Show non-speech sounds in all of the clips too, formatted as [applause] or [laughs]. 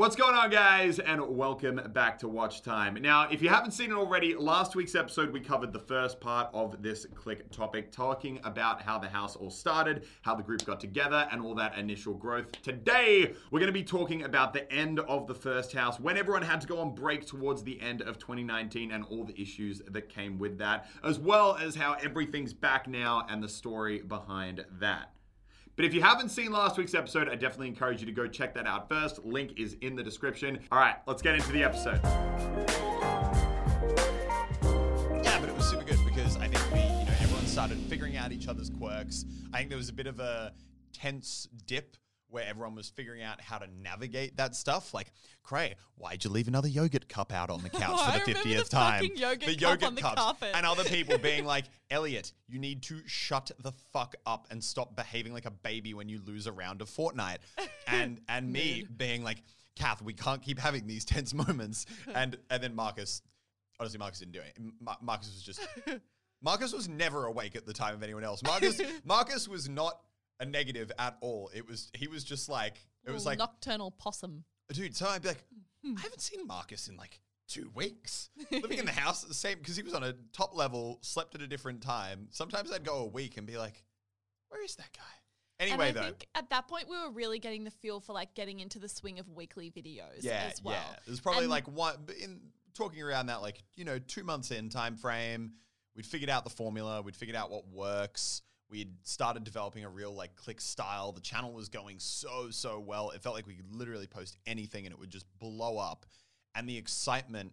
What's going on, guys, and welcome back to Watch Time. Now, if you haven't seen it already, last week's episode we covered the first part of this click topic, talking about how the house all started, how the group got together, and all that initial growth. Today, we're going to be talking about the end of the first house, when everyone had to go on break towards the end of 2019, and all the issues that came with that, as well as how everything's back now and the story behind that. But if you haven't seen last week's episode, I definitely encourage you to go check that out first. Link is in the description. All right, let's get into the episode. Yeah, but it was super good because I think we, you know, everyone started figuring out each other's quirks. I think there was a bit of a tense dip where everyone was figuring out how to navigate that stuff. Like, Cray, why'd you leave another yogurt cup out on the [laughs] couch for the fiftieth time? yogurt cup on the cups. carpet. and other people [laughs] being like, Elliot, you need to shut the fuck up and stop behaving like a baby when you lose a round of Fortnite. [laughs] And and me being like, Kath, we can't keep having these tense moments. And and then Marcus, honestly, Marcus didn't do it. Ma- Marcus was just. Marcus was never awake at the time of anyone else. Marcus Marcus was not a negative at all. It was he was just like it was like nocturnal possum. dude. So I'd be like. I haven't seen Marcus in like two weeks. Living in the [laughs] house, the same because he was on a top level, slept at a different time. Sometimes I'd go a week and be like, where is that guy? Anyway, and I though, think at that point we were really getting the feel for like getting into the swing of weekly videos yeah, as well. yeah. There's probably And- like one in talking around that, like you know, two months in time frame. We'd figured out the formula. We'd figured out what works. We'd started developing a real like click style. The channel was going so so well. It felt like we could literally post anything and it would just blow up. And the excitement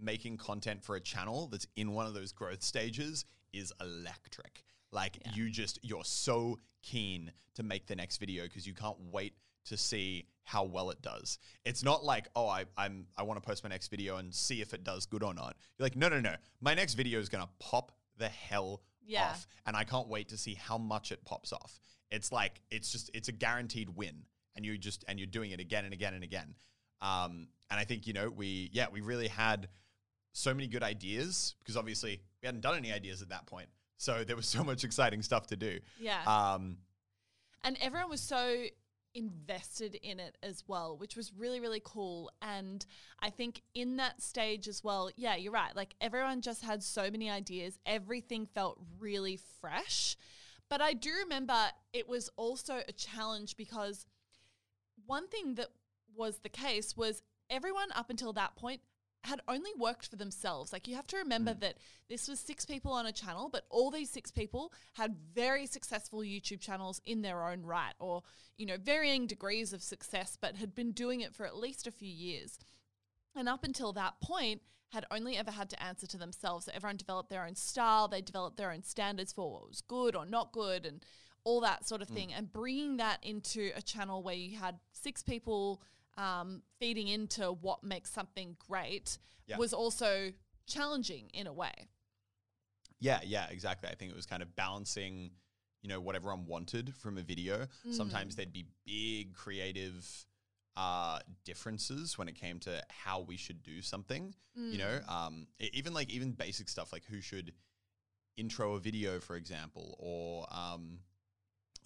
making content for a channel that's in one of those growth stages is electric. Like you just you're so keen to make the next video because you can't wait to see how well it does. It's not like, oh, I, I'm I want to post my next video and see if it does good or not. You're like, no, no, no. My next video is gonna pop the hell Yeah. off, and I can't wait to see how much it pops off. It's like it's just it's a guaranteed win, and you just and you're doing it again and again and again. Um, and I think you know we yeah we really had so many good ideas because obviously we hadn't done any ideas at that point, so there was [laughs] so much exciting stuff to do. Yeah. Um, and everyone was so invested in it as well, which was really, really cool. And I think in that stage as well, yeah, you're right. Like everyone just had so many ideas, everything felt really fresh. But I do remember it was also a challenge because one thing that was the case was everyone up until that point had only worked for themselves. Like you have to remember mm. that this was six people on a channel, but all these six people had very successful YouTube channels in their own right or, you know, varying degrees of success, but had been doing it for at least a few years. And up until that point, had only ever had to answer to themselves. So everyone developed their own style, they developed their own standards for what was good or not good, and all that sort of mm. thing. And bringing that into a channel where you had six people um, feeding into what makes something great Yeah. was also challenging in a way. Yeah, yeah, exactly. I think it was kind of balancing, you know, what everyone wanted from a video. Sometimes there'd be big creative uh, differences when it came to how we should do something. You know, um, e- even like even basic stuff like who should intro a video, for example, or um,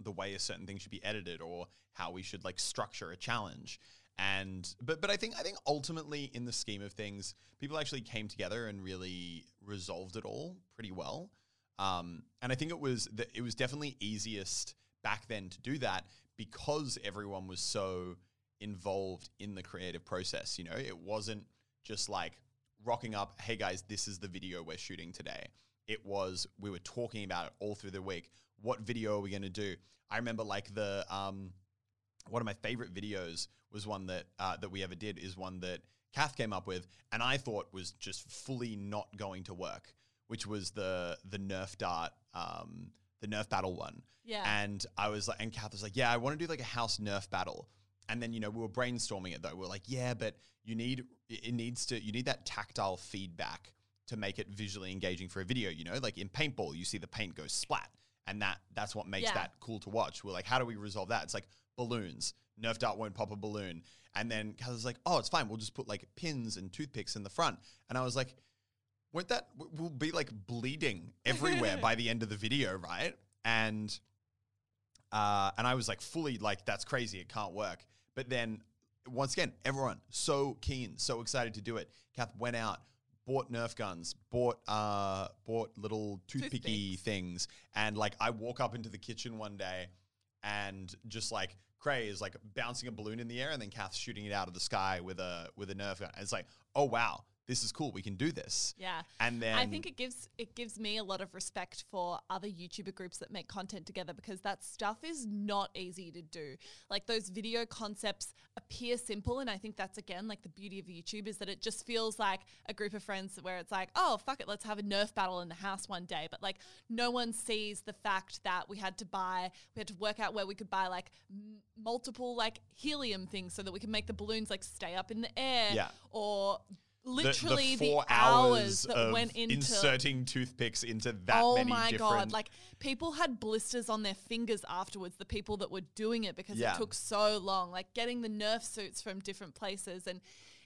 the way a certain thing should be edited, or how we should like structure a challenge. And but but I think I think ultimately in the scheme of things, people actually came together and really resolved it all pretty well. Um, and I think it was the, it was definitely easiest back then to do that because everyone was so involved in the creative process. You know, it wasn't just like rocking up, hey guys, this is the video we're shooting today. It was we were talking about it all through the week. What video are we going to do? I remember like the um, one of my favorite videos was one that uh, that we ever did is one that Kath came up with, and I thought was just fully not going to work, which was the the Nerf dart um, the Nerf battle one. Yeah. And I was like, and Kath was like, yeah, I want to do like a house Nerf battle. And then you know we were brainstorming it though. We are like, yeah, but you need it needs to you need that tactile feedback to make it visually engaging for a video. You know, like in paintball, you see the paint go splat, and that that's what makes Yeah. that cool to watch. We're like, how do we resolve that? It's like balloons. Nerf dart won't pop a balloon. And then Kath was like, oh, it's fine. We'll just put like pins and toothpicks in the front. And I was like, won't that we'll be like bleeding [laughs] everywhere by the end of the video, right? And uh, and I was like fully like that's crazy, it can't work. But then once again, everyone so keen, so excited to do it. Kath went out, bought Nerf guns, bought uh, bought little toothpicky Toothpicks. things, and like I walk up into the kitchen one day, and just like Cray is like bouncing a balloon in the air, and then Kath's shooting it out of the sky with a with a Nerf gun. And it's like, oh wow, this is cool. We can do this. Yeah. And then I think it gives it gives me a lot of respect for other YouTuber groups that make content together because that stuff is not easy to do. Like those video concepts appear simple and I think that's again like the beauty of YouTube is that it just feels like a group of friends where it's like, "Oh, fuck it, let's have a Nerf battle in the house one day." But like no one sees the fact that we had to buy we had to work out where we could buy like m- multiple like helium things so that we can make the balloons like stay up in the air Yeah. or literally the, the, four hours, that of went into inserting toothpicks into that oh many my different god like people had blisters on their fingers afterwards the people that were doing it because Yeah. it took so long like getting the nerf suits from different places and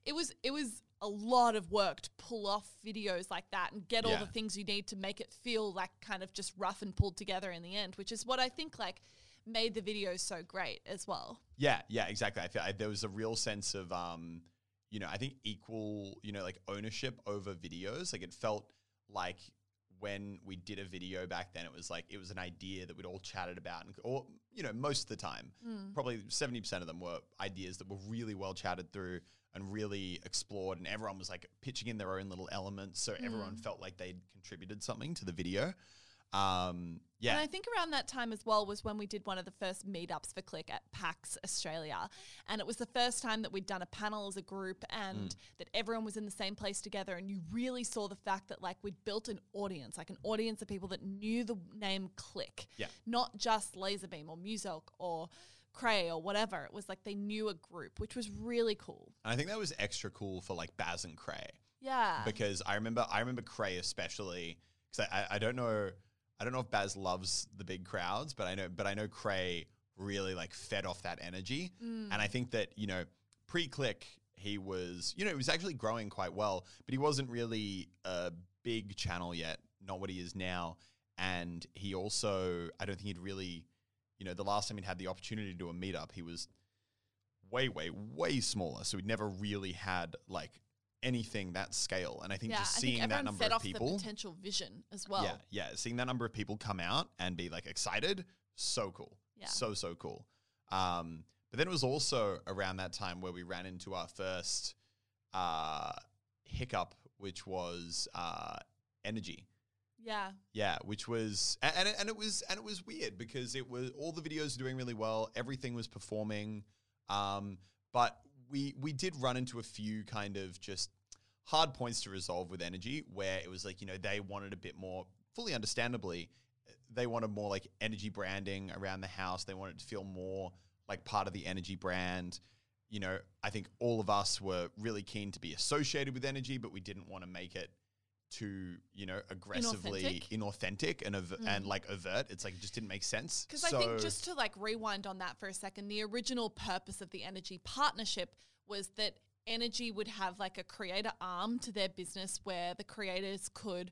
it was it was a lot of work to pull off videos like that and get all the things you need to make it feel like kind of just rough and pulled together in the end which is what i think like made the videos so great as well Yeah, yeah, exactly. I feel I, there was a real sense of, um, you know, I think equal, you know, like ownership over videos. Like it felt like when we did a video back then, it was like it was an idea that we'd all chatted about, and or you know, most of the time, probably seventy percent of them were ideas that were really well chatted through and really explored, and everyone was like pitching in their own little elements, so everyone felt like they'd contributed something to the video. Um, yeah, And I think around that time as well was when we did one of the first meetups for Click at PAX Australia. And it was the first time that we'd done a panel as a group and Mm. that everyone was in the same place together. And you really saw the fact that, like, we'd built an audience, like an audience of people that knew the name Click. Yeah. Not just Lazarbeam or Muselk or Cray or whatever. It was like they knew a group, which was really cool. and I think that was extra cool for like Baz and Cray. Yeah. because I remember I remember Cray especially because I, I I don't know I don't know if Baz loves the big crowds, but I know but I know Cray really like fed off that energy, mm. and I think that you know pre-click he was you know he was actually growing quite well, but he wasn't really a big channel yet, not what he is now, and he also I don't think he'd really you know the last time he'd had the opportunity to do a meetup he was way way way smaller, so he'd never really had like anything that scale, and I think yeah, just seeing think that number of people. potential vision as well. Yeah, yeah. Seeing that number of people come out and be like excited, so cool. Yeah. So, so cool. Um, but then it was also around that time where we ran into our first uh, hiccup, which was uh, NRG. Yeah. Yeah, which was and it, and it was and it was weird because it was all the videos were doing really well, everything was performing, um, but we we did run into a few kind of just hard points to resolve with NRG where it was like you know they wanted a bit more fully understandably they wanted more like NRG branding around the house. They wanted to feel more like part of the NRG brand. You know i think all of us were really keen to be associated with NRG but we didn't want to make it too you know aggressively inauthentic, and ov- and mm. like overt it's like it just didn't make sense. Because I think just to like rewind on that for a second, the original purpose of the NRG partnership was that NRG would have like a creator arm to their business where the creators could,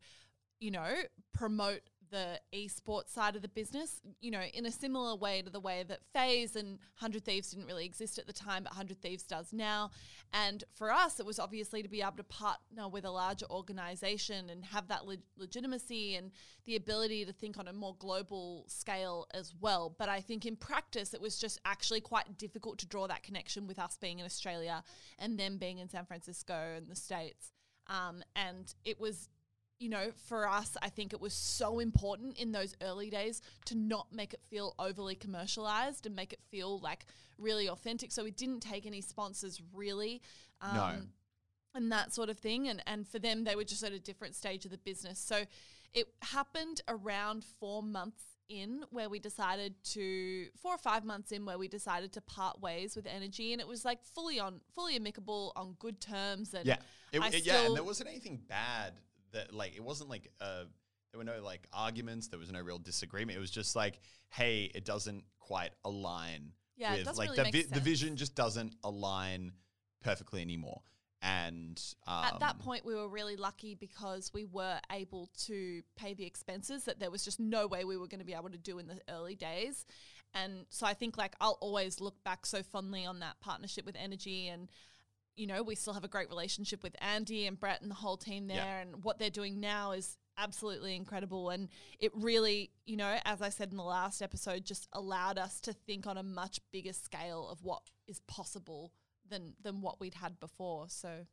you know, promote the esports side of the business, you know, in a similar way to the way that FaZe and 100 Thieves didn't really exist at the time, but 100 Thieves does now. And for us, it was obviously to be able to partner with a larger organization and have that leg- legitimacy and the ability to think on a more global scale as well. But I think in practice, it was just actually quite difficult to draw that connection with us being in Australia and them being in San Francisco and the States. Um, and it was you know, for us, I think it was so important in those early days to not make it feel overly commercialized and make it feel like really authentic. So we didn't take any sponsors really. Um, No. And that sort of thing. And, and for them, they were just at a different stage of the business. So it happened around four months in where we decided to four or five months in where we decided to part ways with NRG and it was like fully on fully amicable on good terms and Yeah, it, I it- yeah, and there wasn't anything bad that like it wasn't like uh there were no like arguments, there was no real disagreement. It was just like, hey, it doesn't quite align Yeah, it with doesn't like really the make the vision just doesn't align perfectly anymore. And um, at that point we were really lucky because we were able to pay the expenses that there was just no way we were going to be able to do in the early days and so i think like i'll always look back so fondly on that partnership with NRG and you know we still have a great relationship with andy and brett and the whole team there Yeah. and what they're doing now is absolutely incredible and it really you know as i said in the last episode just allowed us to think on a much bigger scale of what is possible than than what we'd had before so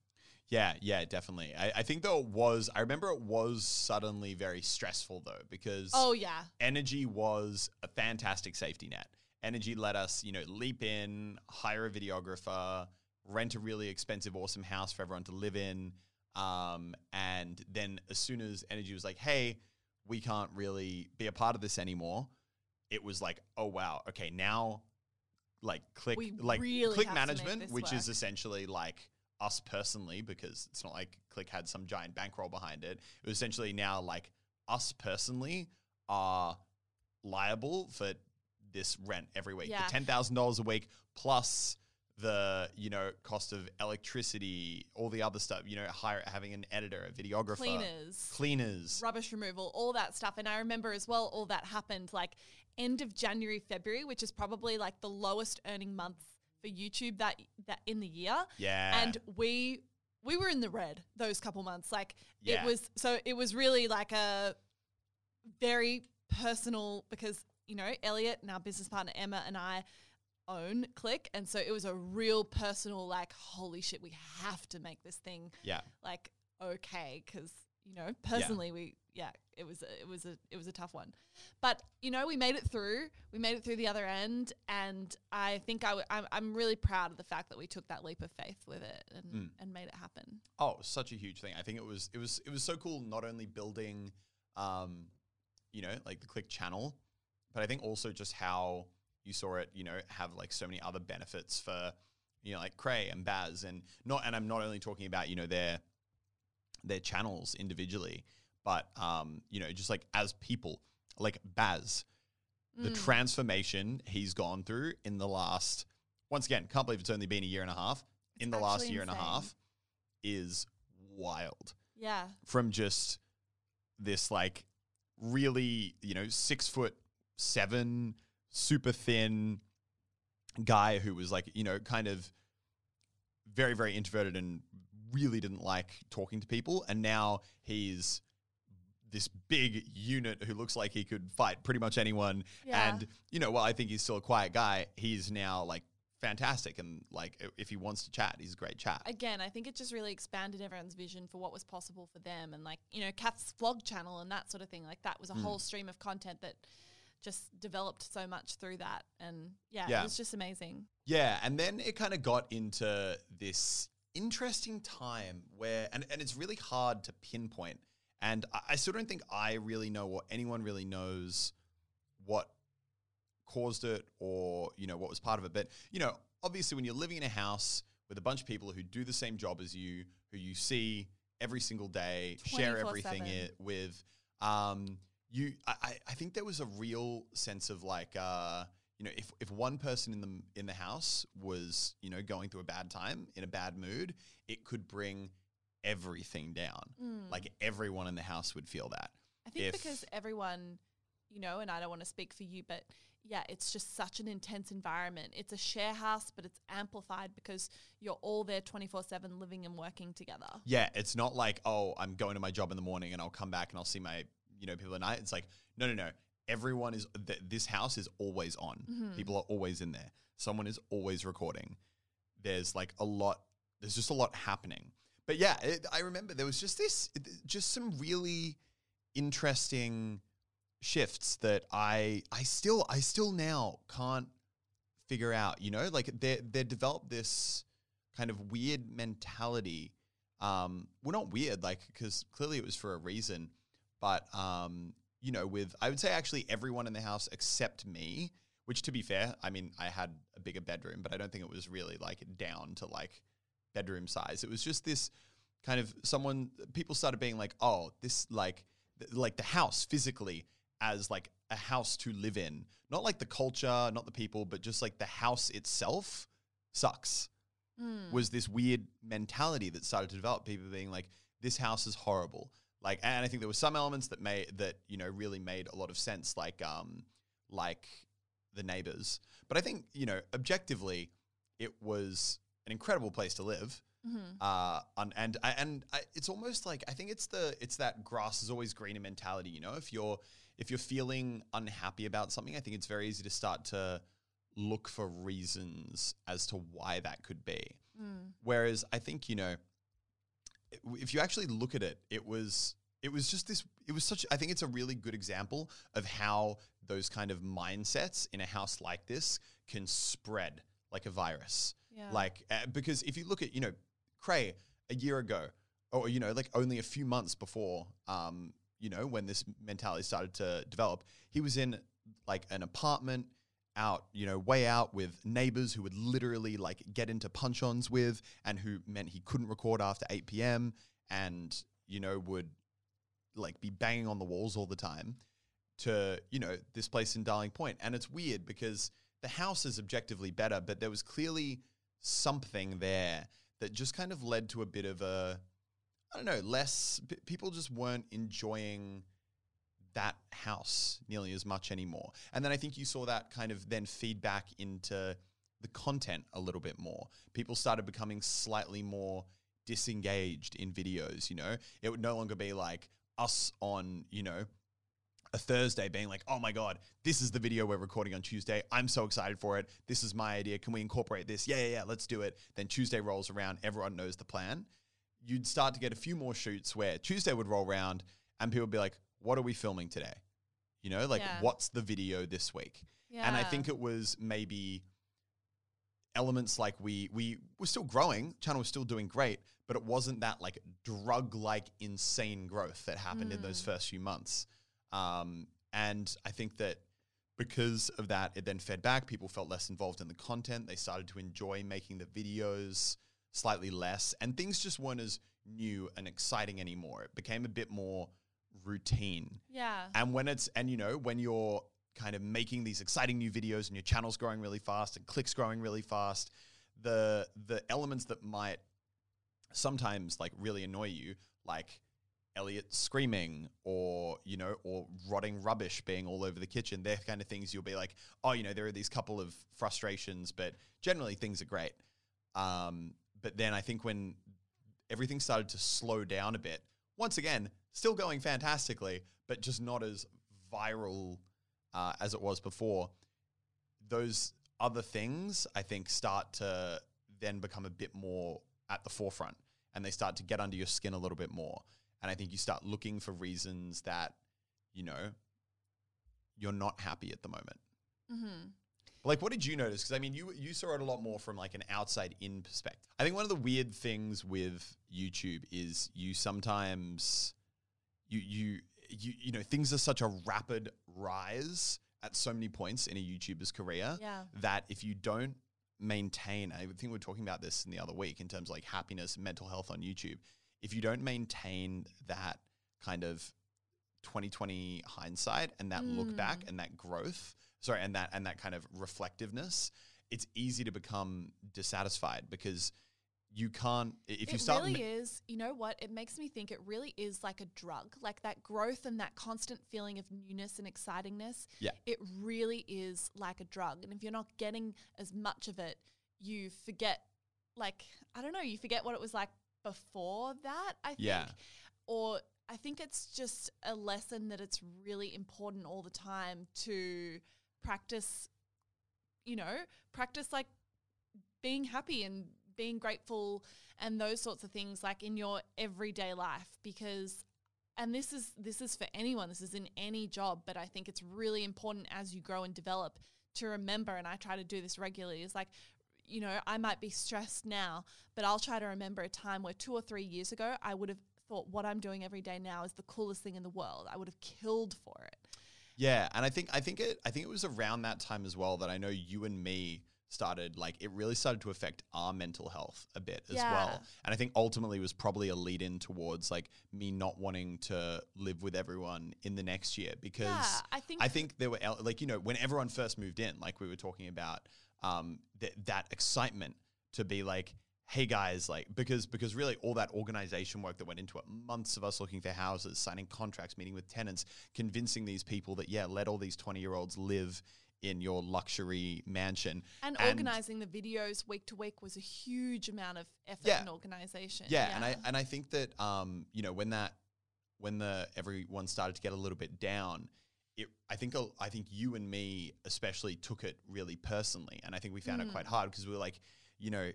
Yeah, yeah, definitely. I, I think though it was. I remember it was suddenly very stressful though because oh yeah NRG was a fantastic safety net. NRG let us, you know, leap in, hire a videographer, rent a really expensive, awesome house for everyone to live in. Um, and then as soon as NRG was like, hey, we can't really be a part of this anymore, it was like, oh wow, okay, now like click We like really click have to make management, which is essentially like us personally, because it's not like Click had some giant bankroll behind it. It was essentially now like us personally are liable for this rent every week. Yeah. The ten thousand dollars a week plus the you know cost of electricity, all the other stuff. You know, hire having an editor, a videographer, cleaners cleaners. rubbish removal, all that stuff. And I remember as well, all that happened like end of January, February, which is probably like the lowest earning month for YouTube that that in the year. Yeah, And we we were in the red those couple months. Like Yeah. it was so it was really like a very personal because you know Elliot and our business partner Emma and I own Click, and so it was a real personal like holy shit, we have to make this thing yeah, like okay because you know personally we yeah it was a, it was a it was a tough one but you know we made it through we made it through the other end and i think I w- I'm, I'm really proud of the fact that we took that leap of faith with it and, Mm. and made it happen Oh, such a huge thing. I think it was it was it was so cool not only building um you know, like the click channel, but I think also just how you saw it, you know, have like so many other benefits for you know, like Cray and Baz and not and I'm not only talking about, you know, their their channels individually, but um, you know, just like as people, like Baz, the Mm. transformation he's gone through in the last once again, can't believe it's only been a year and a half. in the last year and a half is wild. Yeah. From just this like really, you know, six foot seven, super thin guy who was like, you know, kind of very, very introverted and really didn't like talking to people. And now he's this big unit who looks like he could fight pretty much anyone. Yeah. And, you know, well, I think he's still a quiet guy. He's now like fantastic. And like, if he wants to chat, he's a great chat. Again, I think it just really expanded everyone's vision for what was possible for them. And like, you know, Kath's vlog channel and that sort of thing. Like that was a Mm. whole stream of content that just developed so much through that. And yeah, Yeah. it was just amazing. Yeah, and then it kind of got into this interesting time where, and, and it's really hard to pinpoint. And I, I still don't think I really know or anyone really knows what caused it or, you know, what was part of it. But, you know, obviously when you're living in a house with a bunch of people who do the same job as you, who you see every single day, share everything it with, um, you, I, I- think there was a real sense of like, uh, you know, if, if one person in the in the house was, you know, going through a bad time, in a bad mood, it could bring everything down. Mm. Like everyone in the house would feel that. I think if- because everyone, you know, and I don't want to speak for you, but yeah, it's just such an intense environment. It's a share house, but it's amplified because you're all there 24 7 living and working together. Yeah, it's not like, oh, I'm going to my job in the morning and I'll come back and I'll see my, you know, people at night. It's like, no, no, no. Everyone is, th- this house is always on. Mhm. People are always in there. Someone is always recording. There's like a lot, there's just a lot happening. But yeah, it, I remember there was just this, just some really interesting shifts that I, I still, I still now can't figure out, you know, like they, they developed this kind of weird mentality. Um, well, not weird, like, because clearly it was for a reason, but, um, you know, with I would say actually everyone in the house except me. Which, to be fair, I mean, I had a bigger bedroom, but I don't think it was really like down to like bedroom size. It was just this kind of someone. People started being like, "Oh, this like th- like the house physically as like a house to live in, not like the culture, not the people, but just like the house itself sucks." Was this weird mentality that started to develop? People being like, "This house is horrible." Like, and I think there were some elements that made that you know really made a lot of sense, like um, like the neighbors. But I think you know objectively, it was an incredible place to live. Uh, and and I, and I, it's almost like I think it's the it's that grass is always greener mentality. You know, if you're if you're feeling unhappy about something, I think it's very easy to start to look for reasons as to why that could be. Whereas I think you know if you actually look at it, it was it was just this. It was such. I think it's a really good example of how those kind of mindsets in a house like this can spread like a virus. Yeah. Like uh, because if you look at you know Cray a year ago, or you know like only a few months before, um, you know when this mentality started to develop, he was in like an apartment out, you know, way out with neighbors who would literally like get into punch-ons with and who meant he couldn't record after 8 p.m. and, you know, would like be banging on the walls all the time to, you know, this place in Darling Point. And it's weird because the house is objectively better, but there was clearly something there that just kind of led to a bit of a, I don't know, less, p- people just weren't enjoying that house nearly as much anymore. And then I think you saw that kind of then feed back into the content a little bit more. People started becoming slightly more disengaged in videos, you know? It would no longer be like us on, you know, a Thursday being like, oh my God, this is the video we're recording on Tuesday. I'm so excited for it. This is my idea. Can we incorporate this? Yeah, yeah, yeah, let's do it. Then Tuesday rolls around, everyone knows the plan. You'd start to get a few more shoots where Tuesday would roll around and people would be like, what are we filming today? You know, like Yeah. what's the video this week? Yeah. And I think it was maybe elements like we we were still growing, channel was still doing great, but it wasn't that like drug like insane growth that happened in those first few months. Um, and I think that because of that, it then fed back. People felt less involved in the content. They started to enjoy making the videos slightly less, and things just weren't as new and exciting anymore. It became a bit more routine. Yeah. And when it's and you know when you're kind of making these exciting new videos and your channel's growing really fast and clicks growing really fast, the the elements that might sometimes like really annoy you, like Elliot screaming or you know or rotting rubbish being all over the kitchen, they're kind of things you'll be like, oh, you know, there are these couple of frustrations, but generally things are great. Um, but then I think when everything started to slow down a bit. Once again, still going fantastically, but just not as viral uh, as it was before. Those other things, I think, start to then become a bit more at the forefront and they start to get under your skin a little bit more. And I think you start looking for reasons that, you know, you're not happy at the moment. Mm-hmm. Like, what did you notice? Because I mean, you you saw it a lot more from like an outside in perspective. I think one of the weird things with YouTube is you sometimes you you you you know things are such a rapid rise at so many points in a YouTuber's career Yeah. that if you don't maintain, I think we're talking about this in the other week in terms of like happiness mental health on YouTube. If you don't maintain that kind of 2020 hindsight and that look hmm. back and that growth, sorry, and that and that kind of reflectiveness, it's easy to become dissatisfied because you can't if you it start really is. You know what? It makes me think it really is like a drug. Like that growth and that constant feeling of newness and excitingness. Yeah. It really is like a drug. And if you're not getting as much of it, you forget like I don't know, you forget what it was like before that, I think. Yeah. Or I think it's just a lesson that it's really important all the time to practice, you know, practice like being happy and being grateful and those sorts of things like in your everyday life because and this is this is for anyone this is in any job but i think it's really important as you grow and develop to remember and i try to do this regularly is like you know i might be stressed now but i'll try to remember a time where 2 or 3 years ago i would have thought what I'm doing every day now is the coolest thing in the world. I would have killed for it. Yeah, and I think I think it I think it was around that time as well that I know you and me started like it really started to affect our mental health a bit as Yeah. well. And I think ultimately was probably a lead in towards like me not wanting to live with everyone in the next year because Yeah, I think I think there were like you know when everyone first moved in, like we were talking about, um, th- that excitement to be like, hey guys, like because because really all that organization work that went into it, months of us looking for houses, signing contracts, meeting with tenants, convincing these people that yeah, let all these twenty year olds live in your luxury mansion and, organizing the videos week to week was a huge amount of effort Yeah. and organization. Yeah, and I and I think that um, you know, when that when the everyone started to get a little bit down, it I think I think you and me especially took it really personally, and I think we found it quite hard because we were like, you know,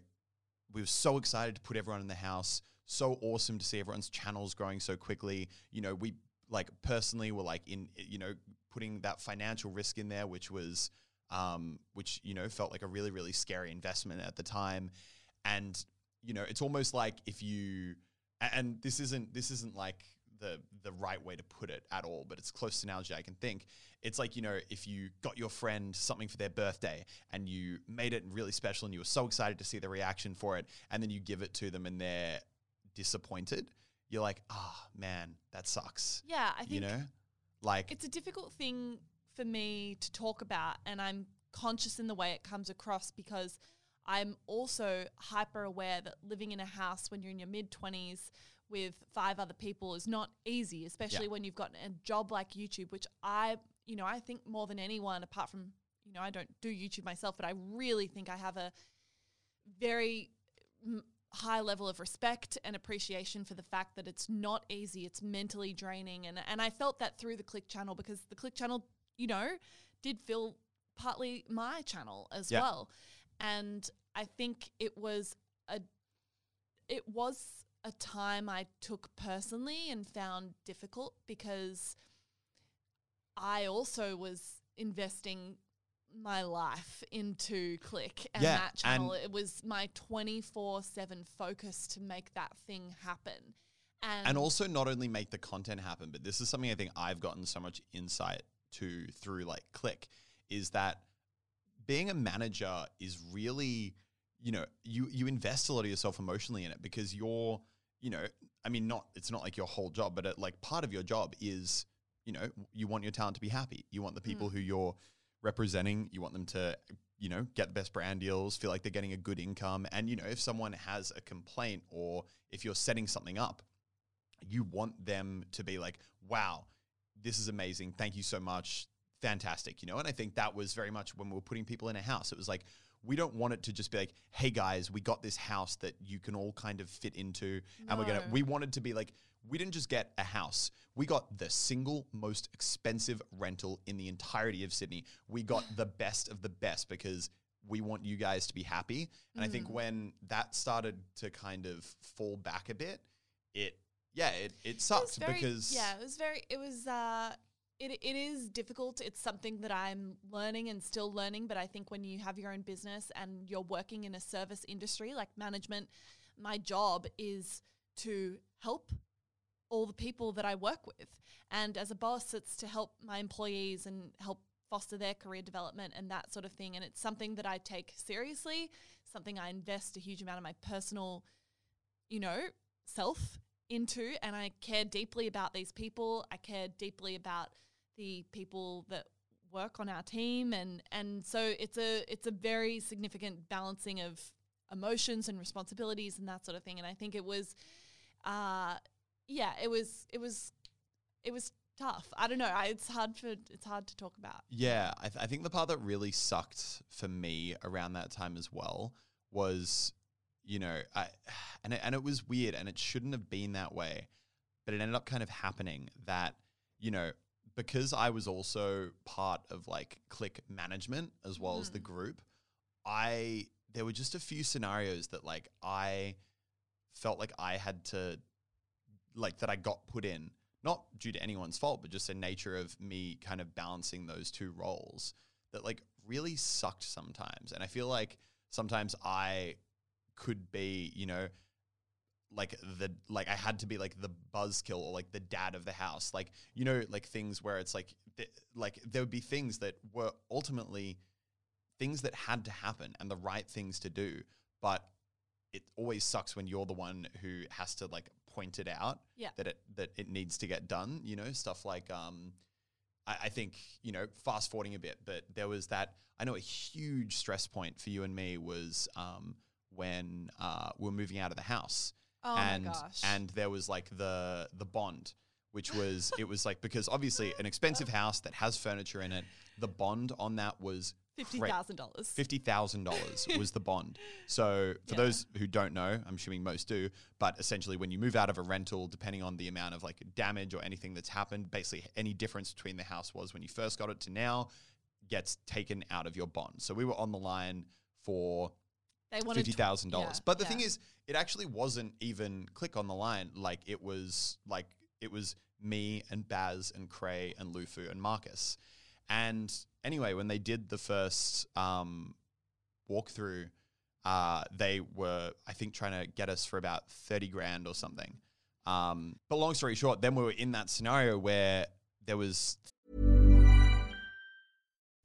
we were so excited to put everyone in the house, so awesome to see everyone's channels growing so quickly. You know, we like personally were like in you know putting that financial risk in there, which was um, which you know felt like a really really scary investment at the time, and you know it's almost like if you and this isn't this isn't like the the right way to put it at all, but it's the closest analogy I can think. It's like you know if you got your friend something for their birthday and you made it really special and you were so excited to see the reaction for it, and then you give it to them and they're disappointed. You're like, ah, man, that sucks. yeah, I think You know, like it's a difficult thing for me to talk about and i'm conscious in the way it comes across because i'm also hyper aware that living in a house when you're in your mid 20s with five other people is not easy especially Yeah. when you've got a job like youtube which i you know i think more than anyone apart from you know i don't do youtube myself but i really think i have a very high level of respect and appreciation for the fact that it's not easy it's mentally draining and and I felt that through the click channel because the click channel you know did feel partly my channel as Yeah. well and I think it was a it was a time I took personally and found difficult because I also was investing my life into Click and Yeah, that channel. and- it was my 24 7 focus to make that thing happen. And, and also not only make the content happen, but this is something I think I've gotten so much insight to through like Click is that being a manager is really, you know, you you invest a lot of yourself emotionally in it because you're, you know, I mean, not it's not like your whole job, but it, like part of your job is, you know, you want your talent to be happy. You want the mm. people who you're representing, you want them to, you know, get the best brand deals, feel like they're getting a good income, and you know, if someone has a complaint or if you're setting something up, you want them to be like, wow, this is amazing. Thank you so much. Fantastic. You know, and I think that was very much when we were putting people in a house. It was like, we don't want it to just be like, hey guys, we got this house that you can all kind of fit into. And we're going to, we wanted to be like, we didn't just get a house. We got the single most expensive rental in the entirety of Sydney. We got the best of the best because we want you guys to be happy. And I Mm. think when that started to kind of fall back a bit, it yeah, it, it It sucked very- because yeah, it was very. It was. Uh, it it is difficult. It's something that I'm learning and still learning. But I think when you have your own business and you're working in a service industry like management, my job is to help all the people that I work with. And as a boss, it's to help my employees and help foster their career development and that sort of thing. And it's something that I take seriously, something I invest a huge amount of my personal, you know, self into. And I care deeply about these people. I care deeply about the people that work on our team and and so it's a it's a very significant balancing of emotions and responsibilities and that sort of thing and I think it was uh yeah it was it was it was tough. I don't know. I, it's hard for it's hard to talk about. Yeah, I, th- I think the part that really sucked for me around that time as well was, you know, I, and it, and it was weird, and it shouldn't have been that way, but it ended up kind of happening that, you know, because I was also part of like click management as well as the hmm. group, I there were just a few scenarios that like I felt like I had to like that I got put in, not due to anyone's fault, but just the nature of me kind of balancing those two roles that like really sucked sometimes. And I feel like sometimes I could be, you know, like the like I had to be like the buzzkill or like the dad of the house. Like you know, like things where it's like th- like there would be things that were ultimately things that had to happen and the right things to do, but it always sucks when you're the one who has to like point it out Yeah. that it that it needs to get done. You know, stuff like um, I, I think you know, fast forwarding a bit, but there was that. I know a huge stress point for you and me was um, when uh, we're moving out of the house, Oh and my gosh. and there was like the the bond. Which was it was like because obviously an [laughs] expensive house that has furniture in it, the bond on that was Fifty thousand dollars. Fifty thousand dollars [laughs] was the bond. So for Yeah. those who don't know, I'm assuming most do, but essentially when you move out of a rental, depending on the amount of like damage or anything that's happened, basically any difference between the house was when you first got it to now gets taken out of your bond. So we were on the line for They wanted fifty thousand dollars. yeah, but the yeah. thing is, it actually wasn't even click on the line. Like it was like it was me and Baz and Cray and Lufu and Marcus. And anyway, when they did the first um, walkthrough, uh, they were I think trying to get us for about thirty grand or something. Um, but long story short, then we were in that scenario where there was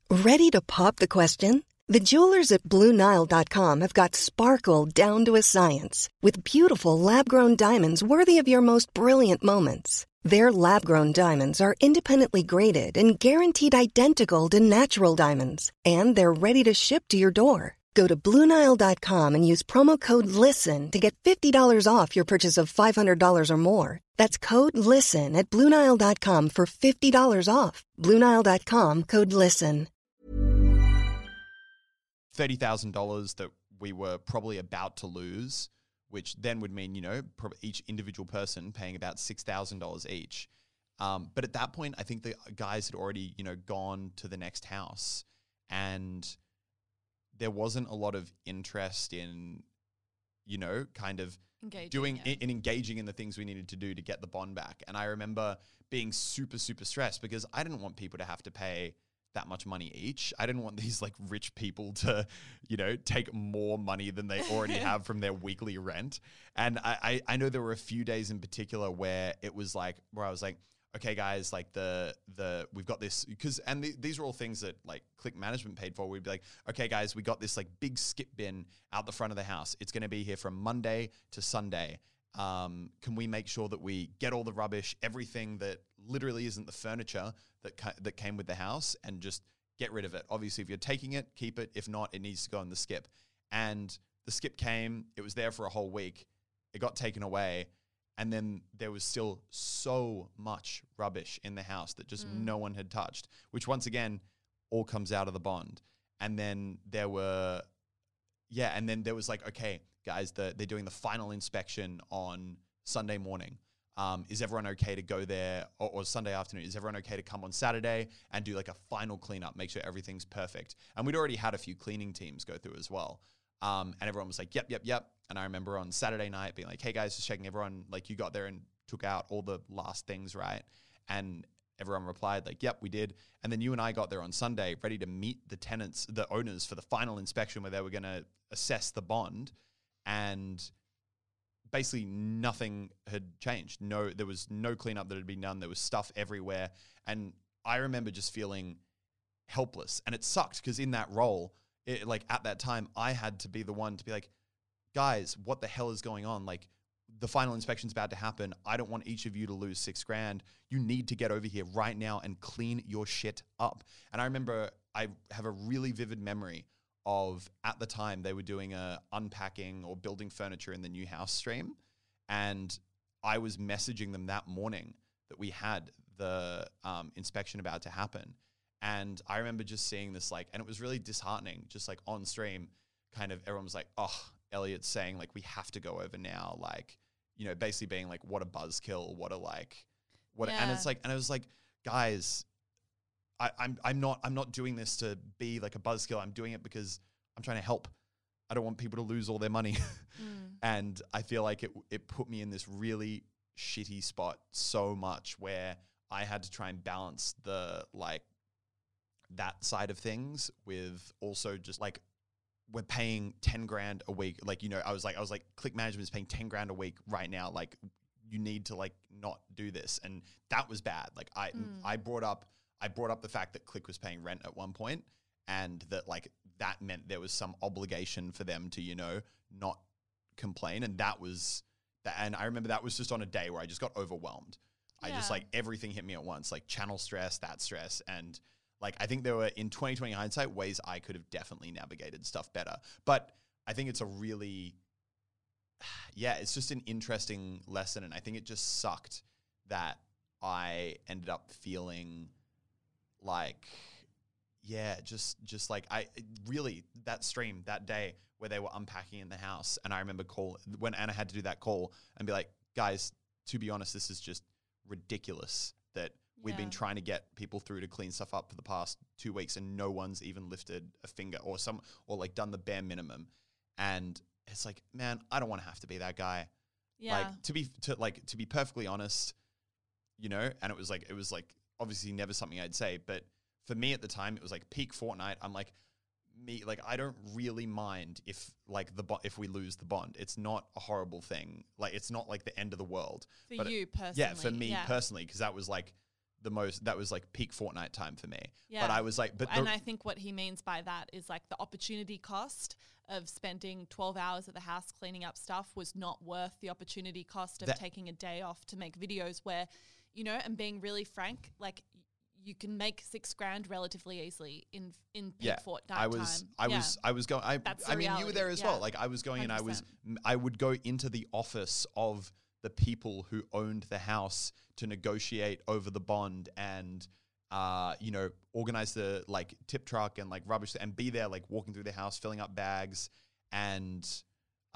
Ready to pop the question? The jewelers at BlueNile.com have got sparkle down to a science with beautiful lab grown diamonds worthy of your most brilliant moments. Their lab grown diamonds are independently graded and guaranteed identical to natural diamonds, and they're ready to ship to your door. Go to BlueNile.com and use promo code LISTEN to get $50 off your purchase of $500 or more. That's code LISTEN at BlueNile.com for $50 off. BlueNile.com code LISTEN. thirty thousand dollars that we were probably about to lose, which then would mean you know each individual person paying about six thousand dollars each. Um, but at that point, I think the guys had already you know gone to the next house, and there wasn't a lot of interest in you know kind of Engaging, doing yeah. in engaging in the things we needed to do to get the bond back. And I remember being super super stressed because I didn't want people to have to pay that much money each. I didn't want [laughs] these like rich people to, you know, take more money than they already [laughs] have from their weekly rent. And I, I I know there were a few days in particular where it was like where I was like, okay, guys, like the the we've got this because and the, these are all things that like Click Management paid for. We'd be like, okay, guys, we got this like big skip bin out the front of the house. It's going to be here from Monday to Sunday. Um, can we make sure that we get all the rubbish, everything that literally isn't the furniture that ca- that came with the house, and just get rid of it? Obviously, if you're taking it, keep it. If not, it needs to go in the skip. And the skip came. It was there for a whole week. It got taken away and then there was still so much rubbish in the house that just no one had touched which once again all comes out of the bond and then there were yeah and then there was like okay guys the, they're doing the final inspection on sunday morning um, is everyone okay to go there or, or sunday afternoon is everyone okay to come on saturday and do like a final cleanup make sure everything's perfect and we'd already had a few cleaning teams go through as well um, and everyone was like, yep, yep, yep. And I remember on Saturday night being like, hey guys, just checking everyone, like you got there and took out all the last things, right? And everyone replied, like, yep, we did. And then you and I got there on Sunday, ready to meet the tenants, the owners for the final inspection where they were going to assess the bond. And basically nothing had changed. No, there was no cleanup that had been done. There was stuff everywhere. And I remember just feeling helpless. And it sucked because in that role, it, like at that time, I had to be the one to be like, guys, what the hell is going on? Like, the final inspection's about to happen. I don't want each of you to lose six grand. You need to get over here right now and clean your shit up. And I remember I have a really vivid memory of at the time they were doing a unpacking or building furniture in the new house stream. And I was messaging them that morning that we had the um, inspection about to happen. And I remember just seeing this like, and it was really disheartening, just like on stream, kind of everyone was like, oh, Elliot's saying like, we have to go over now. Like, you know, basically being like, what a buzzkill, what a like, what, a- and it's like, and I was like, guys, I, I'm, I'm not, I'm not doing this to be like a buzzkill. I'm doing it because I'm trying to help. I don't want people to lose all their money. [laughs] Mm. and I feel like it, it put me in this really shitty spot so much where I had to try and balance the like that side of things with also just like we're paying 10 grand a week. Like, you know, I was like, I was like, click management is paying 10 grand a week right now. Like, you need to like not do this. And that was bad. Like, I, I brought up, I brought up the fact that Click was paying rent at one point and that like that meant there was some obligation for them to, you know, not complain. And that was that. And I remember that was just on a day where I just got overwhelmed. I just like everything hit me at once, like channel stress, that stress. And like, I think there were in 2020 hindsight ways I could have definitely navigated stuff better. But I think it's a really, [sighs] yeah, it's just an interesting lesson. And I think it just sucked that I ended up feeling like, yeah, just just like I really that stream that day where they were unpacking in the house, and I remember call when Anna had to do that call and be like, guys, to be honest, this is just ridiculous that we've been trying to get people through to clean stuff up for the past two weeks, and no one's even lifted a finger or some or like done the bare minimum, and it's like, man, I don't want to have to be that guy. Yeah. Like to be to like to be perfectly honest, you know, and it was like it was like obviously never something I'd say, but for me at the time it was like peak Fortnite. I'm like me like I don't really mind if like the bo- if we lose the bond. It's not a horrible thing. Like it's not like the end of the world. For But it- you personally. yeah, for me yeah. personally, because that was like the most that was like peak Fortnite time for me. Yeah. But I was like, but and the- I think what he means by that is like the opportunity cost of spending 12 hours at the house cleaning up stuff was not worth the opportunity cost of That- taking a day off to make videos where, you know, and being really frank, like you can make six grand relatively easily in in peak yeah, Fortnite I was, time. I Yeah. was, I was going. I, I mean, you were there as yeah. well. Like I was going, and I was, 100%. I would go into the office of the people who owned the house to negotiate over the bond and. Uh, you know, organize the like tip truck and like rubbish and be there, like walking through the house, filling up bags, and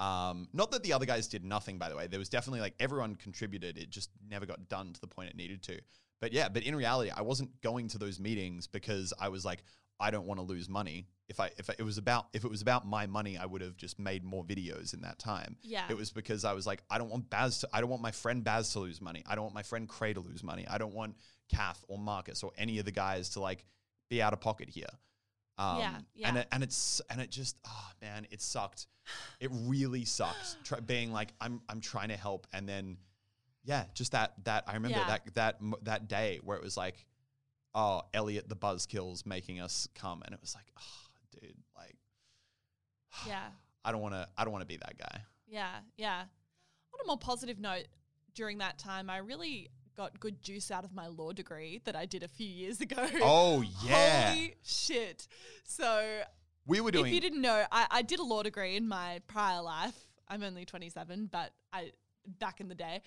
um, not that the other guys did nothing, by the way. There was definitely like everyone contributed. It just never got done to the point it needed to. But yeah, but in reality, I wasn't going to those meetings because I was like, I don't want to lose money. If I if it was about if it was about my money, I would have just made more videos in that time. Yeah. It was because I was like, I don't want Baz to I don't want my friend Baz to lose money. I don't want my friend Cray to lose money. I don't want Kath or Marcus or any of the guys to like be out of pocket here. Um, Yeah, And yeah. it, and it's and it just oh man, it sucked. It really sucked. [sighs] Try, being like I'm I'm trying to help, and then yeah, just that that I remember Yeah. that that that day where it was like, oh Elliot the Buzzkills making us come, and it was like, oh dude, like [sighs] yeah. I don't want to I don't want to be that guy. Yeah, yeah. On a more positive note, during that time, I really got good juice out of my law degree that I did a few years ago. Oh [laughs] yeah, Holy shit. So, we were doing if you didn't know, I, I did a law degree in my prior life. I'm only 27, but I back in the day.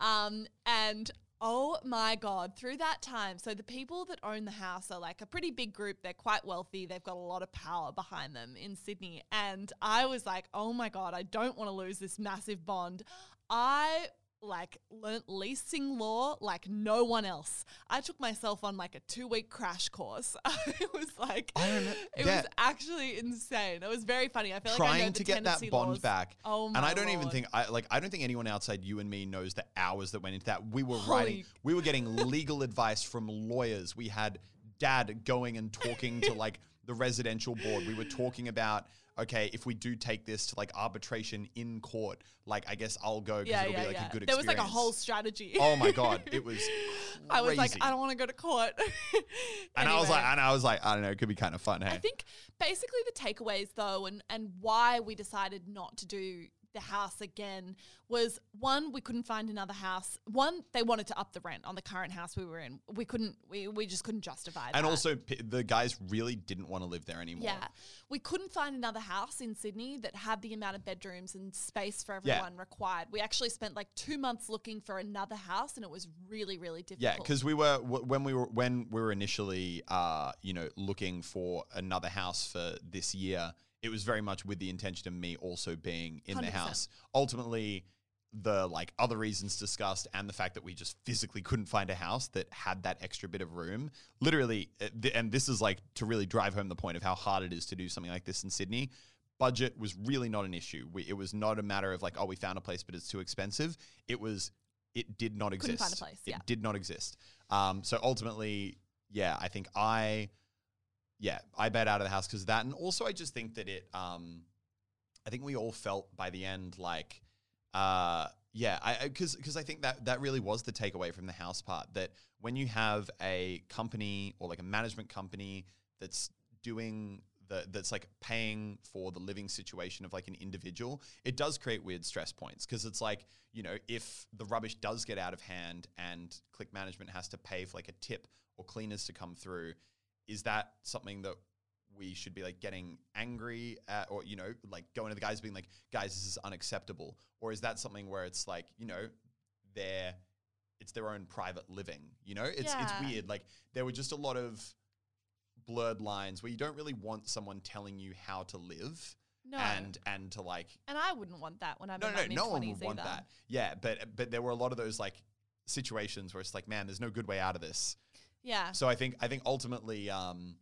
Um, and oh my God, through that time, so the people that own the house are like a pretty big group. They're quite wealthy. They've got a lot of power behind them in Sydney. And I was like, oh my God, I don't want to lose this massive bond. I like learnt leasing law like no one else. I took myself on like a two week crash course. [laughs] it was like it yeah. was actually insane. It was very funny. I feel like I know trying the to get that bond laws. back. Oh my and I don't even think I like I don't think anyone outside you and me knows the hours that went into that. We were Holy- writing we were getting legal advice from lawyers. We had dad going and talking to [laughs] like the residential board. We were talking about okay, if we do take this to like arbitration in court, like I guess I'll go because Yeah, it'll yeah, be like yeah. a good There was like a whole strategy. Oh my god, [laughs] it was I was like. I don't want to go to court. [laughs] and I was like and I was like, I don't know, it could be kind of fun, hey. I think basically the takeaways though and and why we decided not to do the house again was one we couldn't find another house one they wanted to up the rent on the current house we were in we couldn't we, we just couldn't justify that and also p- the guys really didn't want to live there anymore. yeah we couldn't find another house in sydney that had the amount of bedrooms and space for Yeah. everyone required we actually spent like two months looking for another house and it was really really difficult Yeah, because we were w- when we were when we were initially, uh, you know, looking for another house for this year. It was very much with the intention of me also being in the 100%. house. Ultimately, the like other reasons discussed and the fact that we just physically couldn't find a house that had that extra bit of room. Literally, uh, and this is like to really drive home the point of how hard it is to do something like this in Sydney. Budget was really not an issue. We, it was not a matter of like, oh, we found a place, but it's too expensive. It was, it did not exist. Couldn't find a place, It yeah. did not exist. Um, so ultimately, yeah, I think I, yeah, I bet out of the house because of that, and also I just think that it. Um, I think we all felt by the end like, uh, yeah, I because because I think that that really was the takeaway from the house part that when you have a company or like a management company that's doing the that's like paying for the living situation of like an individual, it does create weird stress points because it's like you know if the rubbish does get out of hand and click management has to pay for like a tip or cleaners to come through, is that something that we should be like getting angry at or you know like going to the guys being like guys this is unacceptable. Or is that something where it's like you know they're it's their own private living you know? It's it's weird. Like there were just a lot of blurred lines where you don't really want someone telling you how to live No. and and to like And I wouldn't want that when I'm no no no one would want that. Yeah but but there were a lot of those like situations where it's like man there's no good way out of this Yeah. so I think I think ultimately, um,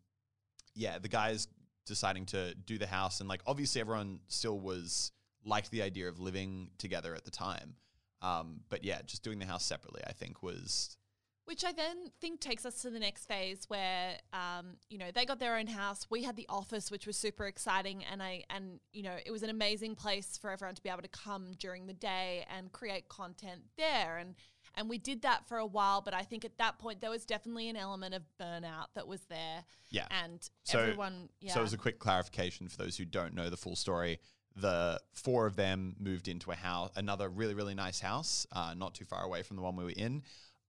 yeah, the guys deciding to do the house and like obviously everyone still was liked the idea of living together at the time. Um, but yeah, just doing the house separately, I think was Which I then think takes us to the next phase where, um, you know, they got their own house. We had the office, which was super exciting, and I and you know, it was an amazing place for everyone to be able to come during the day and create content there. And and we did that for a while, but I think at that point there was definitely an element of burnout that was there. Yeah. and So- everyone, yeah, So as a quick clarification for those who don't know the full story, the four of them moved into a house, another really really nice house, uh, not too far away from the one we were in.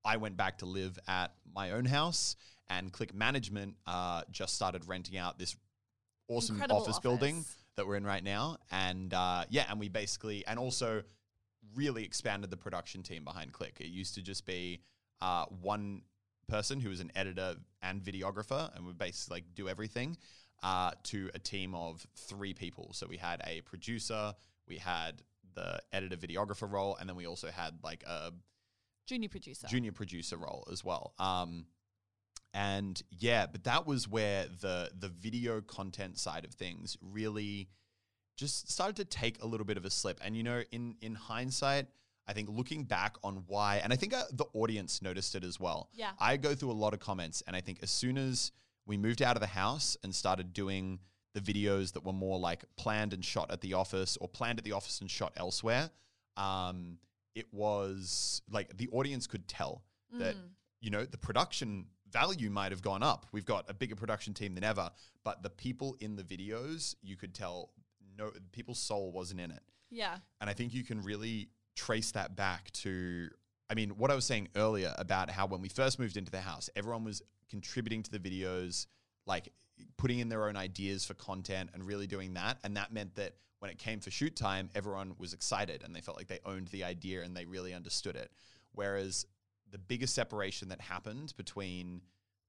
I went back to live at my own house, and Click Management uh, just started renting out this awesome Incredible office, building that we're in right now, and uh, yeah, and we basically and also really expanded the production team behind Click. It used to just be uh, one person who was an editor and videographer and would basically like do everything uh, to a team of three people. So we had a producer, we had the editor videographer role, and then we also had like a junior producer. junior producer role as well. Um, and yeah, but that was where the the video content side of things really just started to take a little bit of a slip. And you know, in in hindsight, I think looking back on why, and I think uh, the audience noticed it as well. Yeah. I go through a lot of comments, and I think as soon as we moved out of the house and started doing the videos that were more like planned and shot at the office or planned at the office and shot elsewhere, um, it was like the audience could tell that Mm. you know the production value might have gone up. We've got a bigger production team than ever, but the people in the videos, you could tell no people's soul wasn't in it. yeah, And I think you can really trace that back to, I mean, what I was saying earlier about how when we first moved into the house, everyone was contributing to the videos, like putting in their own ideas for content and really doing that. And that meant that when it came for shoot time, everyone was excited and they felt like they owned the idea and they really understood it. Whereas the biggest separation that happened between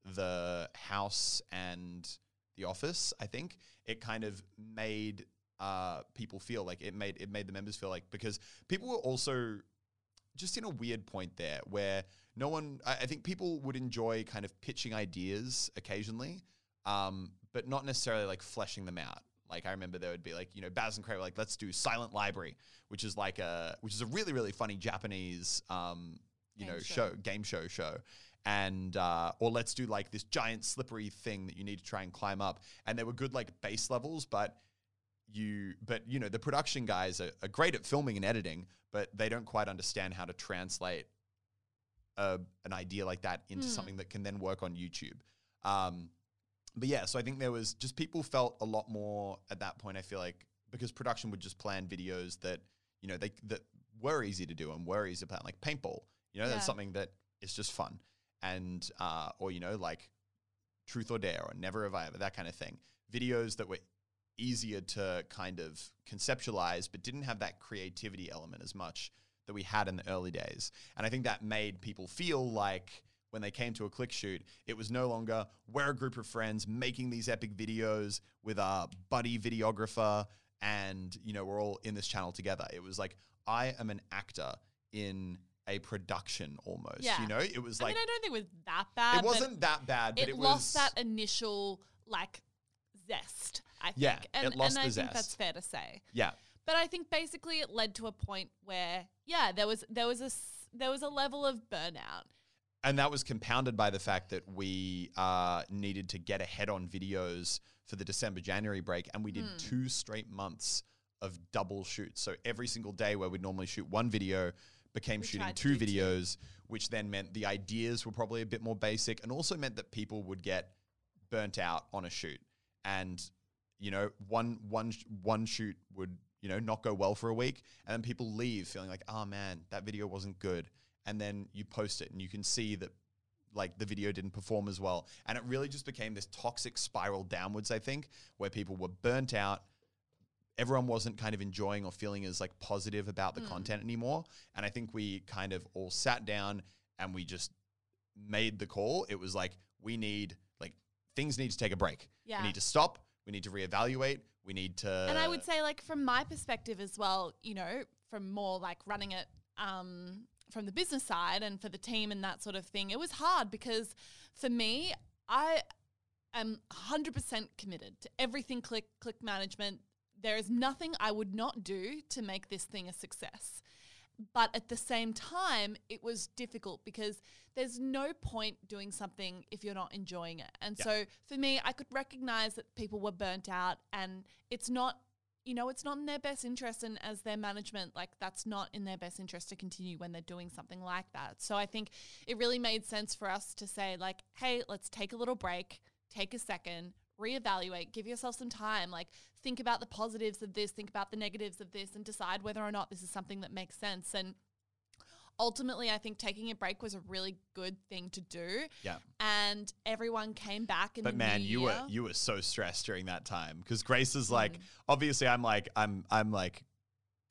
the house and the office, I think it kind of made uh, people feel like it made it made the members feel like because people were also just in a weird point there where no one I, I think people would enjoy kind of pitching ideas occasionally, um, but not necessarily like fleshing them out. Like I remember there would be like you know Baz and Craig were like let's do Silent Library, which is like a which is a really really funny Japanese um, you Game know show. show game show show and uh, or let's do like this giant slippery thing that you need to try and climb up and there were good like base levels but you but you know the production guys are, are great at filming and editing but they don't quite understand how to translate a, an idea like that into Hmm. something that can then work on youtube um, but yeah so i think there was just people felt a lot more at that point i feel like because production would just plan videos that you know they that were easy to do and were easy to plan like paintball you know Yeah. that's something that is just fun and uh, or you know like truth or dare or never have i ever that kind of thing videos that were easier to kind of conceptualize but didn't have that creativity element as much that we had in the early days and i think that made people feel like when they came to a click shoot it was no longer we're a group of friends making these epic videos with a buddy videographer and you know we're all in this channel together it was like i am an actor in a production almost Yeah. you know it was I like mean, I don't think it was that bad. it wasn't that bad but it, it, lost was that initial like zest. I think. Yeah, and, it lost and I the think that's zest. fair to say. yeah But I think basically it led to a point where yeah, there was there was a there was a level of burnout. and that was compounded by the fact that we uh, needed to get ahead on videos for the December January break, and we did Hmm. two straight months of double shoots. So every single day where we'd normally shoot one video became We shooting two do two. videos, which then meant the ideas were probably a bit more basic, and also meant that people would get burnt out on a shoot, and you know one one one shoot would you know not go well for a week, and then people leave feeling like, oh man, that video wasn't good, and then you post it and you can see that like the video didn't perform as well, and it really just became this toxic spiral downwards. I think where people were burnt out. Everyone wasn't kind of enjoying or feeling as like positive about the Mm. content anymore, and I think we kind of all sat down and we just made the call. It was like we need like things need to take a break. Yeah. We need to stop. We need to reevaluate. We need to. and I would say, like, from my perspective as well, you know, from more like running it um, from the business side and for the team and that sort of thing, it was hard because for me, I am 100% committed to everything click click management. There is nothing I would not do to make this thing a success. But at the same time, it was difficult because there's no point doing something if you're not enjoying it. And Yeah. so for me, I could recognize that people were burnt out and it's not you know, it's not in their best interest and as their management, like that's not in their best interest to continue when they're doing something like that. So I think it really made sense for us to say like, hey, let's take a little break, take a second, reevaluate, give yourself some time, like think about the positives of this, think about the negatives of this and decide whether or not this is something that makes sense and ultimately I think taking a break was a really good thing to do. Yeah. And everyone came back in But man, you year. were you were so stressed during that time because Grace is like Mm. obviously I'm like I'm I'm like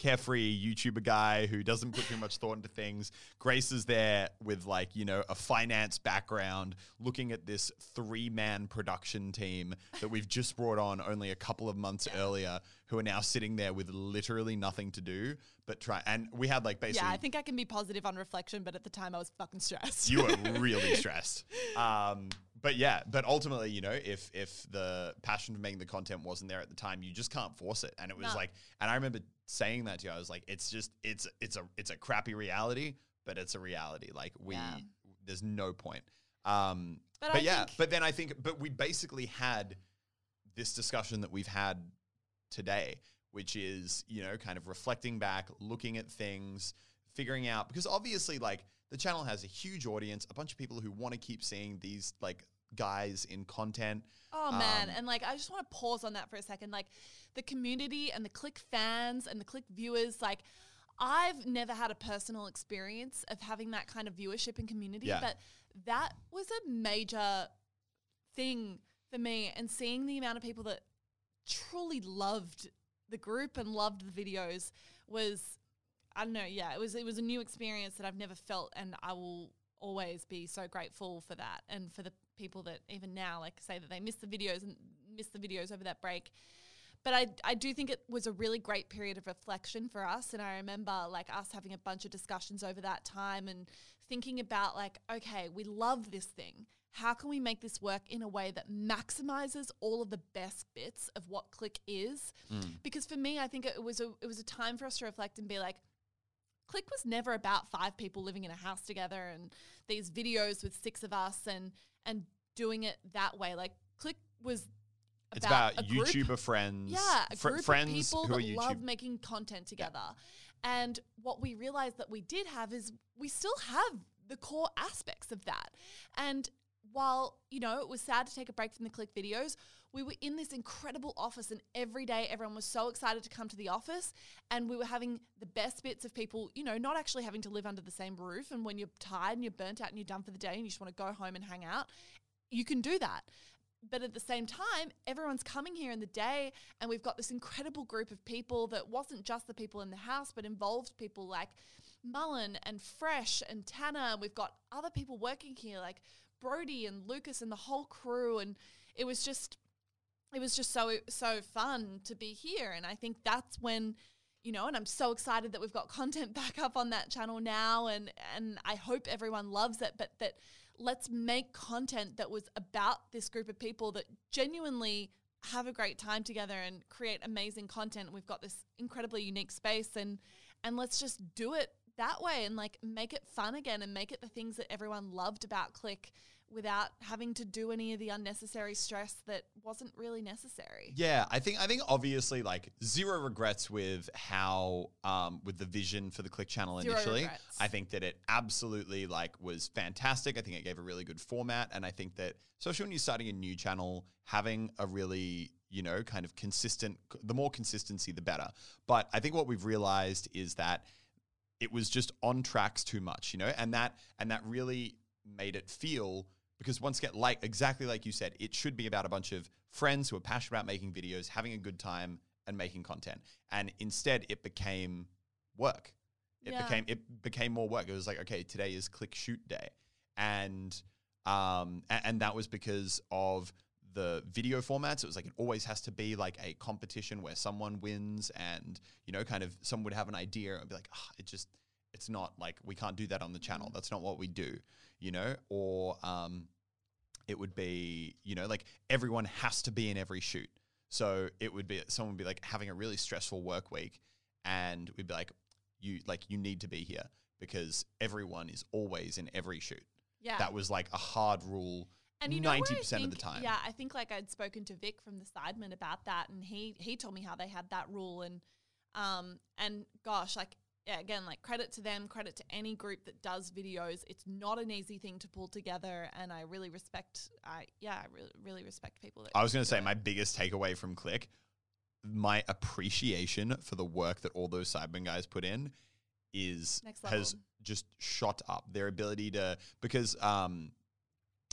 carefree YouTuber guy who doesn't put too much thought into things. Grace is there with like you know a finance background, looking at this three man production team that we've just brought on only a couple of months earlier, who are now sitting there with literally nothing to do but try. And we had like basically Yeah, I think I can be positive on reflection, but at the time I was fucking stressed. you were [laughs] really stressed. Um, but yeah, but ultimately, you know, if if the passion for making the content wasn't there at the time, you just can't force it. And it was No. like, and I remember saying that to you. I was like, it's just it's it's a it's a crappy reality, but it's a reality. Like we, Yeah. there's no point. Um, But but yeah, think- but then I think, but we basically had this discussion that we've had today, which is, you know, kind of reflecting back, looking at things, figuring out, because obviously, like, the channel has a huge audience, a bunch of people who want to keep seeing these, like, guys in content. Oh man, Um, and like I just want to pause on that for a second. Like the community and the click fans and the click viewers, like I've never had a personal experience of having that kind of viewership and community, Yeah. but that was a major thing for me and seeing the amount of people that truly loved the group and loved the videos was I don't know, yeah, it was it was a new experience that I've never felt and I will always be so grateful for that and for the people that even now like say that they miss the videos and miss the videos over that break. But I, I do think it was a really great period of reflection for us. And I remember like us having a bunch of discussions over that time and thinking about like, okay, we love this thing. How can we make this work in a way that maximizes all of the best bits of what Click is? Mm. Because for me, I think it was a it was a time for us to reflect and be like, Click was never about five people living in a house together and these videos with six of us and and doing it that way. Like Click was It's about, a group- YouTuber friends. yeah, a fr- friends people who are that love making content together. And what we realized that we did have is we still have the core aspects of that. And while, you know, it was sad to take a break from the click videos, we were in this incredible office and every day everyone was so excited to come to the office and we were having the best bits of people, you know, not actually having to live under the same roof and when you're tired and you're burnt out and you're done for the day and you just want to go home and hang out, you can do that but at the same time, everyone's coming here in the day, and we've got this incredible group of people that wasn't just the people in the house, but involved people like Mullen and Fresh and Tanner. And we've got other people working here like Brody and Lucas and the whole crew. And it was just, it was just so so fun to be here. And I think that's when you know, and I'm so excited that we've got content [laughs] back up on that channel now and and I hope everyone loves it, but that let's make content that was about this group of people that genuinely have a great time together and create amazing content. We've got this incredibly unique space and and let's just do it that way and like make it fun again and make it the things that everyone loved about Click without having to do any of the unnecessary stress that wasn't really necessary. Yeah, I think I think obviously like zero regrets with how um with the vision for the Click channel Zero initially. regrets. I think that it absolutely like was fantastic. I think it gave a really good format and I think that especially when you're starting a new channel, having a really, you know, kind of consistent the more consistency the better. But I think what we've realized is that it was just on tracks too much, you know, and that and that really made it feel because once again, like exactly like you said, it should be about a bunch of friends who are passionate about making videos, having a good time, and making content. And instead, it became work. It Yeah. became it became more work. It was like, okay, today is click shoot day, and um, a- and, that was because of the video formats. It was like it always has to be like a competition where someone wins, and you know, kind of someone would have an idea and be like, ah, it just it's not like we can't do that on the channel. That's not what we do, you know, or um, it would be, you know, like everyone has to be in every shoot. So it would be someone would be like having a really stressful work week, and we'd be like, you like you need to be here because everyone is always in every shoot. Yeah. That was like a hard rule. And you know where I ninety percent of the time. Yeah, I think like I'd spoken to Vic from the Sidemen about that, and he he told me how they had that rule, and um and gosh, like yeah, again, like credit to them, credit to any group that does videos. It's not an easy thing to pull together, and I really respect. I yeah, I really really respect people that. I was going to say it. my biggest takeaway from Click, my appreciation for the work that all those Sidemen guys put in is has just shot up. Their ability to because um,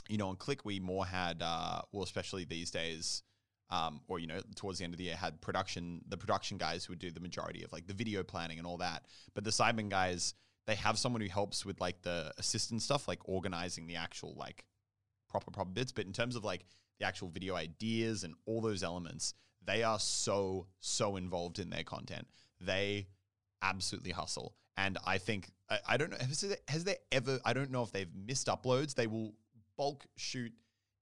you know, on Click we more had uh, well, especially these days. Um, or you know, towards the end of the year, had production the production guys who would do the majority of like the video planning and all that. But the Sidemen guys, they have someone who helps with like the assistant stuff, like organizing the actual like proper proper bits. But in terms of like the actual video ideas and all those elements, they are so so involved in their content. They absolutely hustle, and I think I, I don't know has there, has there ever I don't know if they've missed uploads. They will bulk shoot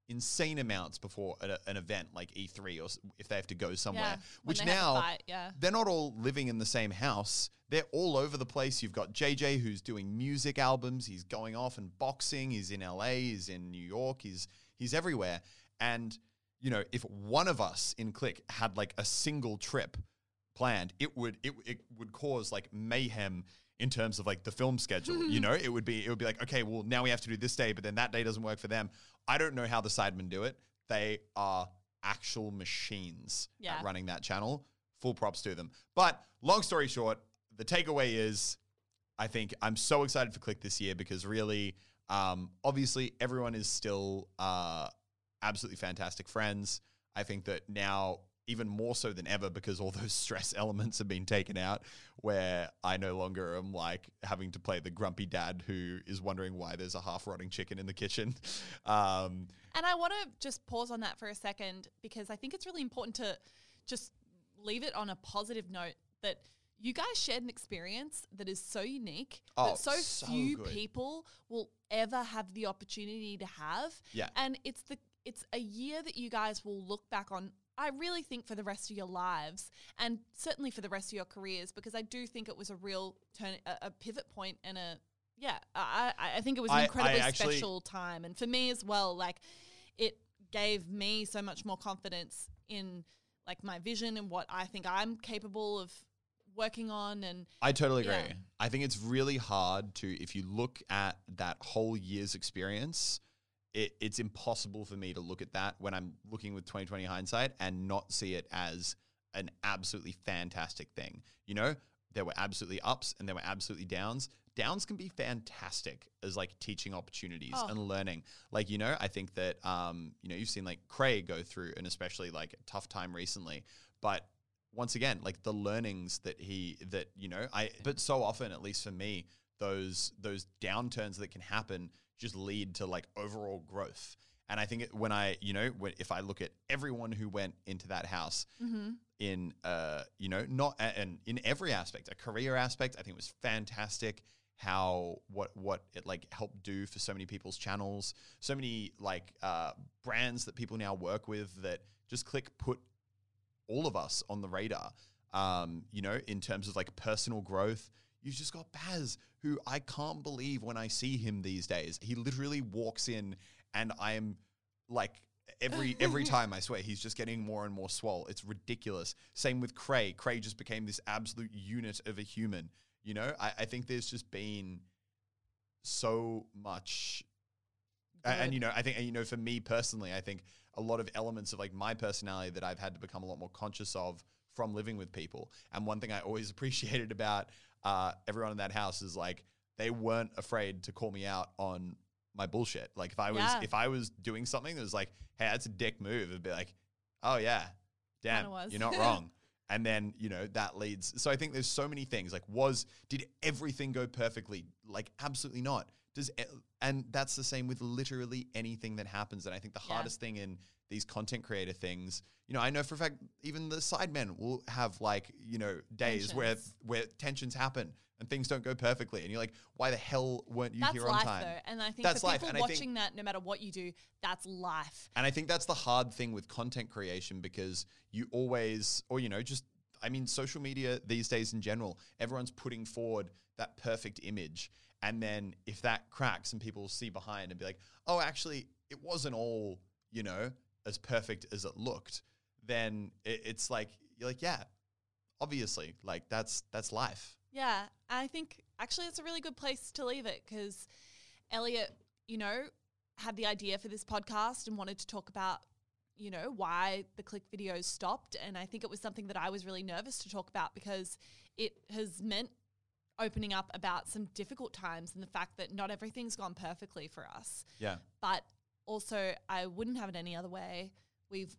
insane amounts before a, an event like E3 or if they have to go somewhere. Yeah, which they have to now fight, yeah. they're not all living in the same house. They're all over the place. You've got JJ who's doing music albums. He's going off and boxing. He's in LA. He's in New York. He's he's everywhere. And you know, if one of us in Click had like a single trip planned, it would it, it would cause like mayhem in terms of like the film schedule. you [laughs] know, it would be it would be like okay, well now we have to do this day, but then that day doesn't work for them. I don't know how the Sidemen do it. They are actual machines Yeah. at running that channel. Full props to them. But long story short, the takeaway is I think I'm so excited for Click this year because really, um, obviously, everyone is still uh, absolutely fantastic friends. I think that now, even more so than ever, because all [laughs] those stress elements have been taken out, where I no longer am like having to play the grumpy dad who is wondering why there's a half rotting chicken in the kitchen. [laughs] Um, And I want to just pause on that for a second because I think it's really important to just leave it on a positive note that you guys shared an experience that is so unique Oh, that so, so few good. people will ever have the opportunity to have. Yeah. And it's the it's a year that you guys will look back on I really think for the rest of your lives and certainly for the rest of your careers because I do think it was a real turn a, a pivot point and a yeah, I, I think it was an I- incredibly special time. And for me as well, like it gave me so much more confidence in like my vision and what I think I'm capable of working on and I totally agree. Yeah. I think it's really hard to, if you look at that whole year's experience, it, it's impossible for me to look at that when I'm looking with 2020 hindsight and not see it as an absolutely fantastic thing. You know, there were absolutely ups and there were absolutely downs. Downs can be fantastic as like teaching opportunities Oh. and learning. Like, you know, I think that, um, you know, you've seen like Craig go through an especially like tough time recently, but once again, like the learnings that he that you know, I but so often, at least for me, those those downturns that can happen just lead to like overall growth. And I think it, when I, you know, when, if I look at everyone who went into that house in, uh, you know, not and in every aspect, a career aspect, I think it was fantastic. How what what it like helped do for so many people's channels, so many like uh, brands that people now work with that just click put all of us on the radar. Um, you know, in terms of like personal growth, you've just got Baz, who I can't believe when I see him these days. He literally walks in, and I am like every [laughs] every time I swear he's just getting more and more swole. It's ridiculous. Same with Cray. Cray just became this absolute unit of a human. You know, I, I think there's just been so much and, you know i think and, you know for me personally i think a lot of elements of like my personality that i've had to become a lot more conscious of from living with people and one thing i always [laughs] appreciated about uh, everyone in that house is like they weren't afraid to call me out on my bullshit. Like if i was Yeah. if i was doing something that was like hey that's a dick move it'd be like oh yeah damn you're not wrong. [laughs] And then you know that leads so i think there's so many things like was did everything go perfectly? Like absolutely not. Does e- and that's the same with literally anything that happens. And i think the Yeah. hardest thing in these content creator things you know i know for a fact even the sidemen will have like you know days where Tensions. where tensions happen and things don't go perfectly and you're like why the hell weren't you That's here on life, time though, and I think That's for life, people and I think- watching that, no matter what you do, that's life. and I think that's the hard thing with content creation because you always, or you know, just I mean, social media these days in general, everyone's putting forward that perfect image. And then if that cracks and people see behind and be like, oh, actually, it wasn't all, you know, as perfect as it looked, then it, it's like, you're like, yeah, obviously, like that's that's life. Yeah, I think actually it's a really good place to leave it because Elliot, you know, had the idea for this podcast and wanted to talk about, you know, why the click videos stopped. And I think it was something that I was really nervous to talk about because it has meant opening up about some difficult times and the fact that not everything's gone perfectly for us. Yeah. But also, I wouldn't have it any other way. We've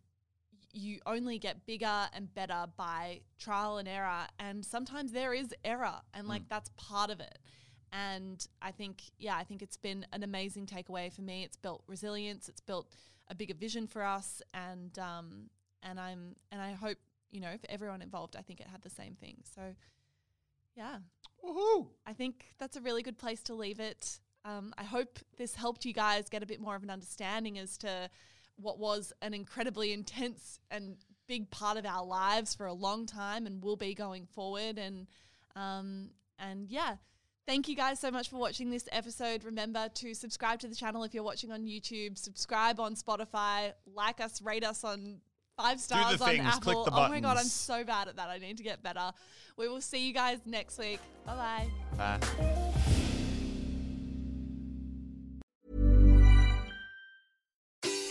you only get bigger and better by trial and error and sometimes there is error and like that's part of it and i think yeah i think it's been an amazing takeaway for me it's built resilience it's built a bigger vision for us and um and i'm and i hope you know for everyone involved i think it had the same thing so yeah Woohoo! I think that's a really good place to leave it. Um, I hope this helped you guys get a bit more of an understanding as to what was an incredibly intense and big part of our lives for a long time and will be going forward. And um, and yeah, thank you guys so much for watching this episode. Remember to subscribe to the channel if you're watching on YouTube. Subscribe on Spotify. Like us, rate us on. Five stars on things, click Apple. oh my god, I'm so bad at that. I need to get better. We will see you guys next week. Bye bye. Bye.